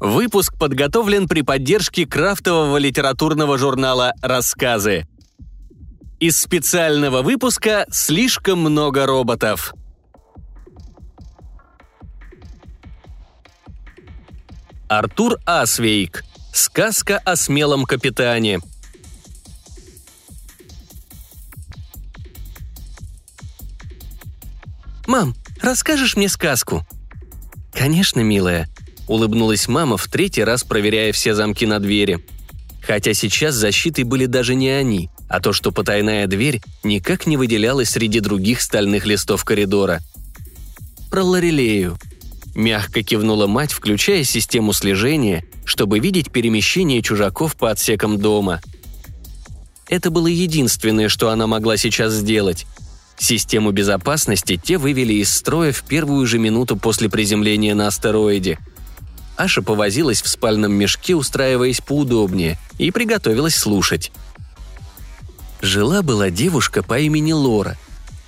Выпуск подготовлен при поддержке крафтового литературного журнала «Рассказы». Из специального выпуска «Слишком много роботов». Артур Асвейк. Сказка о смелом капитане. «Мам, расскажешь мне сказку?» «Конечно, милая», — улыбнулась мама в третий раз, проверяя все замки на двери. Хотя сейчас защитой были даже не они, а то, что потайная дверь никак не выделялась среди других стальных листов коридора. «Про Лорелею», — мягко кивнула мать, включая систему слежения, чтобы видеть перемещение чужаков по отсекам дома. Это было единственное, что она могла сейчас сделать. Систему безопасности те вывели из строя в первую же минуту после приземления на астероиде. Аша повозилась в спальном мешке, устраиваясь поудобнее, и приготовилась слушать. Жила-была девушка по имени Лора.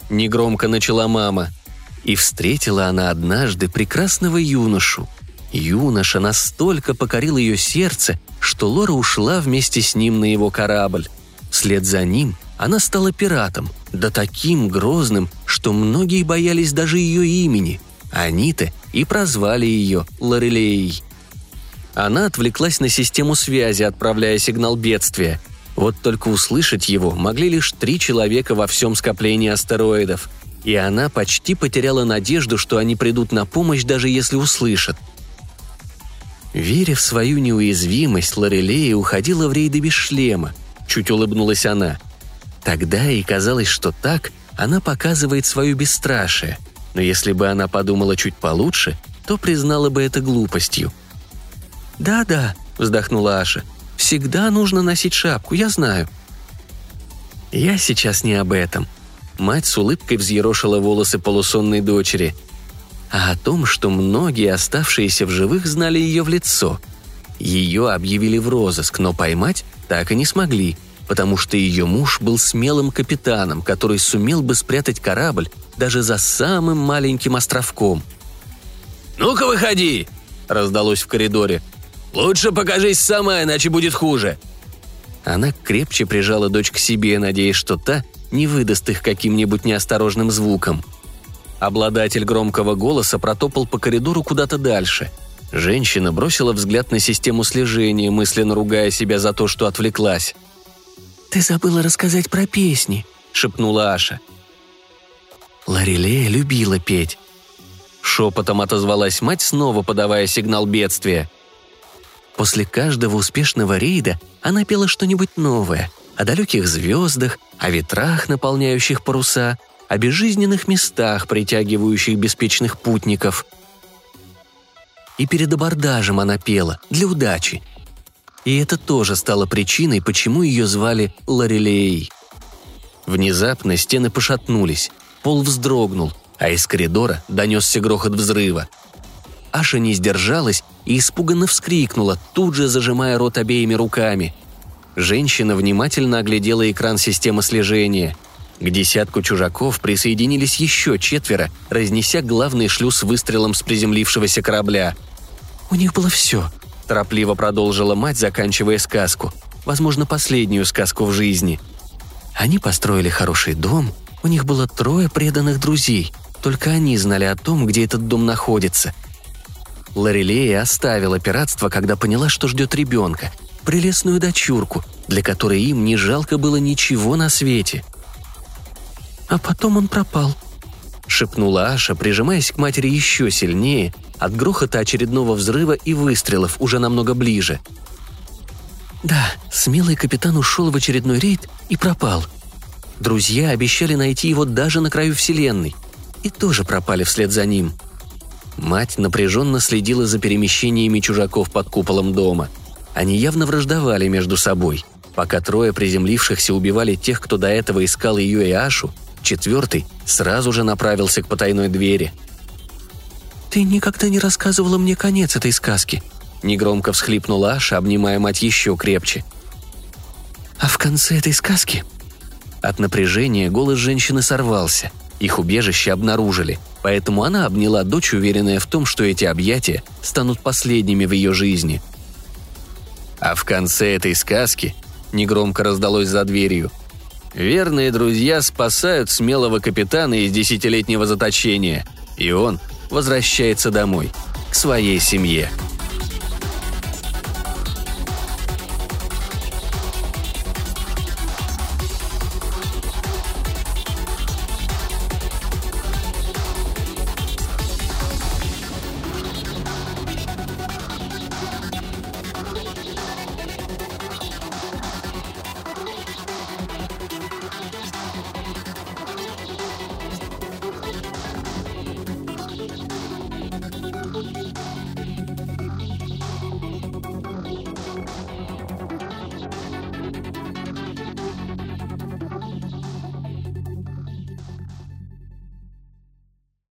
Негромко начала мама. И встретила она однажды прекрасного юношу. Юноша настолько покорил ее сердце, что Лора ушла вместе с ним на его корабль. Вслед за ним она стала пиратом, да таким грозным, что многие боялись даже ее имени. Они-то и прозвали ее Лорелеей. Она отвлеклась на систему связи, отправляя сигнал бедствия. Вот только услышать его могли лишь три человека во всем скоплении астероидов. И она почти потеряла надежду, что они придут на помощь, даже если услышат. Веря в свою неуязвимость, Лорелея уходила в рейды без шлема. Чуть улыбнулась она – Тогда и казалось, что так она показывает свое бесстрашие, но если бы она подумала чуть получше, то признала бы это глупостью. «Да-да», — вздохнула Аша, — «всегда нужно носить шапку, я знаю». «Я сейчас не об этом». Мать с улыбкой взъерошила волосы полусонной дочери. А о том, что многие оставшиеся в живых знали ее в лицо. Ее объявили в розыск, но поймать так и не смогли — потому что ее муж был смелым капитаном, который сумел бы спрятать корабль даже за самым маленьким островком. «Ну-ка выходи!» – раздалось в коридоре. «Лучше покажись сама, иначе будет хуже!» Она крепче прижала дочь к себе, надеясь, что та не выдаст их каким-нибудь неосторожным звуком. Обладатель громкого голоса протопал по коридору куда-то дальше. Женщина бросила взгляд на систему слежения, мысленно ругая себя за то, что отвлеклась. «Ты забыла рассказать про песни», — шепнула Аша. Ларилея любила петь. Шепотом отозвалась мать, снова подавая сигнал бедствия. После каждого успешного рейда она пела что-нибудь новое о далеких звездах, о ветрах, наполняющих паруса, о безжизненных местах, притягивающих беспечных путников. И перед абордажем она пела, для удачи, и это тоже стало причиной, почему ее звали Лорелей. Внезапно стены пошатнулись, пол вздрогнул, а из коридора донесся грохот взрыва. Аша не сдержалась и испуганно вскрикнула, тут же зажимая рот обеими руками. Женщина внимательно оглядела экран системы слежения. К десятку чужаков присоединились еще четверо, разнеся главный шлюз выстрелом с приземлившегося корабля. «У них было все», торопливо продолжила мать, заканчивая сказку. Возможно, последнюю сказку в жизни. Они построили хороший дом, у них было трое преданных друзей, только они знали о том, где этот дом находится. Лорелея оставила пиратство, когда поняла, что ждет ребенка, прелестную дочурку, для которой им не жалко было ничего на свете. А потом он пропал, — шепнула Аша, прижимаясь к матери еще сильнее от грохота очередного взрыва и выстрелов уже намного ближе. Да, смелый капитан ушел в очередной рейд и пропал. Друзья обещали найти его даже на краю Вселенной. И тоже пропали вслед за ним. Мать напряженно следила за перемещениями чужаков под куполом дома. Они явно враждовали между собой. Пока трое приземлившихся убивали тех, кто до этого искал ее и Ашу, четвертый сразу же направился к потайной двери – «Ты никогда не рассказывала мне конец этой сказки», — негромко всхлипнула Аша, обнимая мать еще крепче. «А в конце этой сказки...» От напряжения голос женщины сорвался. Их убежище обнаружили, поэтому она обняла дочь, уверенная в том, что эти объятия станут последними в ее жизни. А в конце этой сказки негромко раздалось за дверью. Верные друзья спасают смелого капитана из десятилетнего заточения, и он возвращается домой, к своей семье –